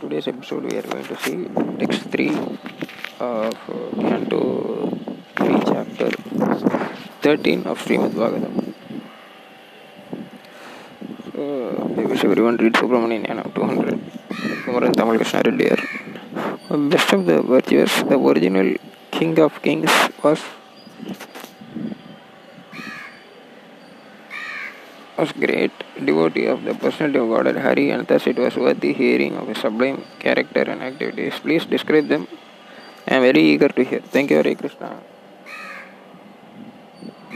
today's episode we are going to see text 3 of uh, Canto 3 chapter 13 of Srimad Bhagavatam. So, I wish everyone read Subramanian Yanam 200. Kumaran Tamal Krishna Reddy. Best of the virtuous, the original king of kings was was great devotee of the personality of Godhead Hari, and thus it was worthy hearing of his sublime character and activities. Please describe them. I am very eager to hear. Thank you, Hare Krishna.